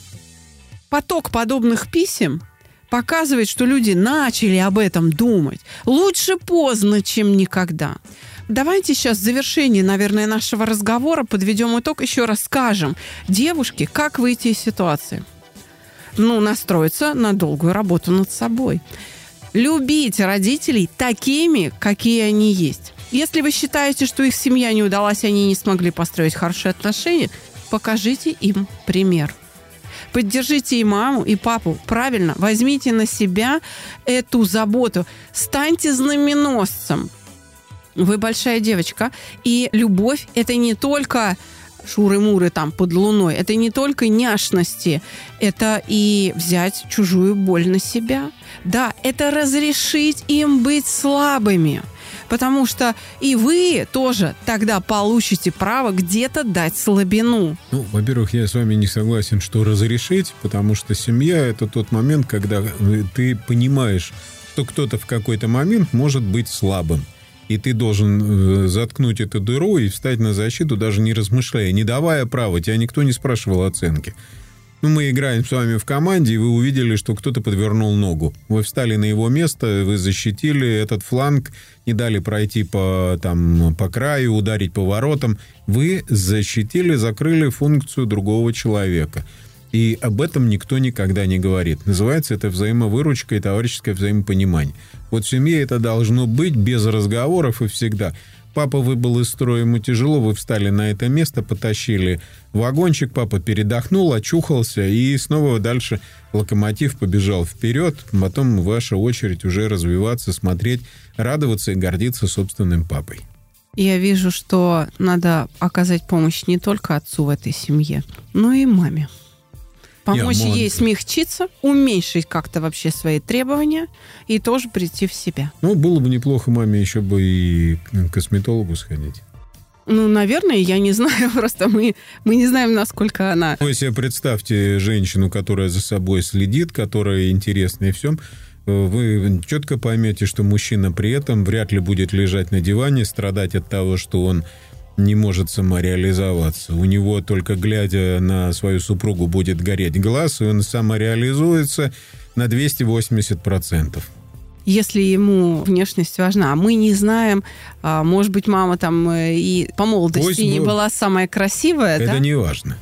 поток подобных писем показывает, что люди начали об этом думать. Лучше поздно, чем никогда. Давайте сейчас в завершении, наверное, нашего разговора подведем итог, еще раз скажем девушке, как выйти из ситуации. Ну, настроиться на долгую работу над собой. Любить родителей такими, какие они есть. Если вы считаете, что их семья не удалась, они не смогли построить хорошие отношения, покажите им пример. Поддержите и маму, и папу. Правильно, возьмите на себя эту заботу. Станьте знаменосцем. Вы большая девочка. И любовь – это не только шуры-муры там под луной. Это не только няшности. Это и взять чужую боль на себя. Да, это разрешить им быть слабыми. Потому что и вы тоже тогда получите право где-то дать слабину. Ну, во-первых, я с вами не согласен, что разрешить, потому что семья – это тот момент, когда э, ты понимаешь, что кто-то в какой-то момент может быть слабым. И ты должен э, заткнуть эту дыру и встать на защиту, даже не размышляя, не давая права. Тебя никто не спрашивал оценки. Ну, мы играем с вами в команде, и вы увидели, что кто-то подвернул ногу. Вы встали на его место, вы защитили этот фланг, не дали пройти по, там, по краю, ударить по воротам. Вы защитили, закрыли функцию другого человека. И об этом никто никогда не говорит. Называется это взаимовыручка и товарищеское взаимопонимание. Вот в семье это должно быть без разговоров и всегда. Папа выбыл из строя, ему тяжело, вы встали на это место, потащили вагончик, папа передохнул, очухался, и снова дальше локомотив побежал вперед, потом ваша очередь уже развиваться, смотреть, радоваться и гордиться собственным папой. Я вижу, что надо оказать помощь не только отцу в этой семье, но и маме. Помочь Я ей смягчиться, уменьшить как-то вообще свои требования и тоже прийти в себя. Ну, было бы неплохо маме еще бы и к косметологу сходить. Ну, наверное, я не знаю, просто мы, мы не знаем, насколько она... Вы себе представьте женщину, которая за собой следит, которая интересна и всем. Вы четко поймете, что мужчина при этом вряд ли будет лежать на диване, страдать от того, что он не может самореализоваться. У него только глядя на свою супругу будет гореть глаз, и он самореализуется на 280%. Если ему внешность важна, а мы не знаем, а, может быть, мама там э, и по молодости Пусть не бы- была самая красивая, Это да? не важно.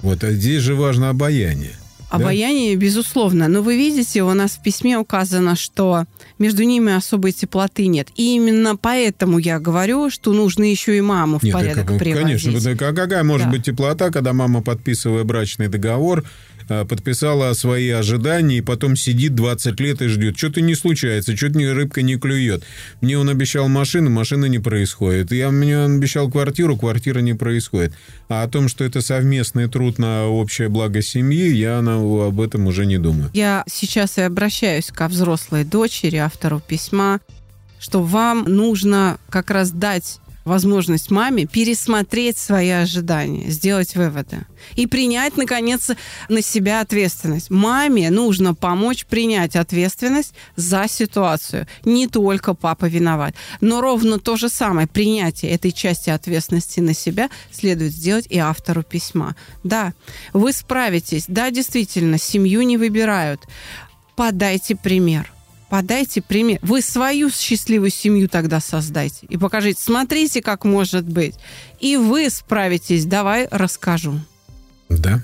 Вот а здесь же важно обаяние. Да? Обаяние, безусловно. Но вы видите, у нас в письме указано, что между ними особой теплоты нет. И именно поэтому я говорю, что нужно еще и маму в Нет, порядок приводить. конечно, какая может Да. быть теплота, когда мама, подписывая брачный договор, подписала свои ожидания и потом сидит 20 лет и ждет. Что-то не случается, что-то рыбка не клюет. Мне он обещал машину, машина не происходит. Я, мне он обещал квартиру, квартира не происходит. А о том, что это совместный труд на общее благо семьи, я на- об этом уже не думаю. Я сейчас и обращаюсь ко взрослой дочери, автору письма, что вам нужно как раз дать возможность маме пересмотреть свои ожидания, сделать выводы и принять, наконец, на себя ответственность. Маме нужно помочь принять ответственность за ситуацию. Не только папа виноват, но ровно то же самое принятие этой части ответственности на себя следует сделать и автору письма. Да, вы справитесь. Да, действительно, семью не выбирают. Подайте пример. Подайте пример. Вы свою счастливую семью тогда создайте. И покажите, смотрите, как может быть. И вы справитесь. Давай расскажу. Да,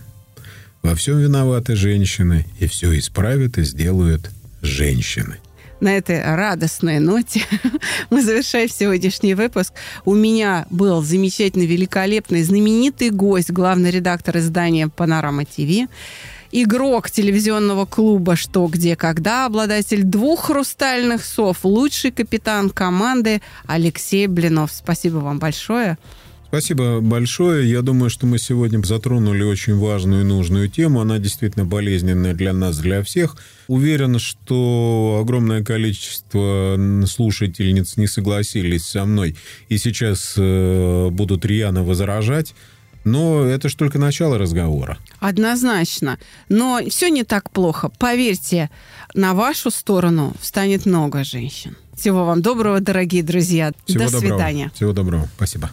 во всем виноваты женщины, и все исправят и сделают женщины. на этой радостной ноте мы завершаем сегодняшний выпуск. У меня был замечательный, великолепный, знаменитый гость, главный редактор издания «Панорама ТВ», игрок телевизионного клуба «Что, где, когда», обладатель двух хрустальных сов, лучший капитан команды Алексей Блинов. Спасибо вам большое. Спасибо большое. Я думаю, что мы сегодня затронули очень важную и нужную тему. Она действительно болезненная для нас, для всех. Уверен, что огромное количество слушательниц не согласились со мной и сейчас э, будут рьяно возражать. Но это ж только начало разговора. Однозначно. Но все не так плохо. Поверьте, на вашу сторону встанет много женщин. Всего вам доброго, дорогие друзья. Всего До доброго. свидания. Всего доброго. Спасибо.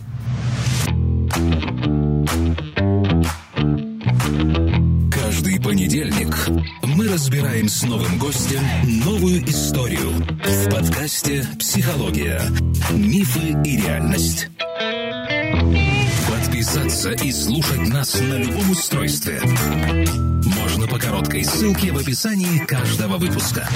Каждый понедельник мы разбираем с новым гостем новую историю в подкасте «Психология. Мифы и реальность». Подписаться и слушать нас на любом устройстве можно по короткой ссылке в описании каждого выпуска.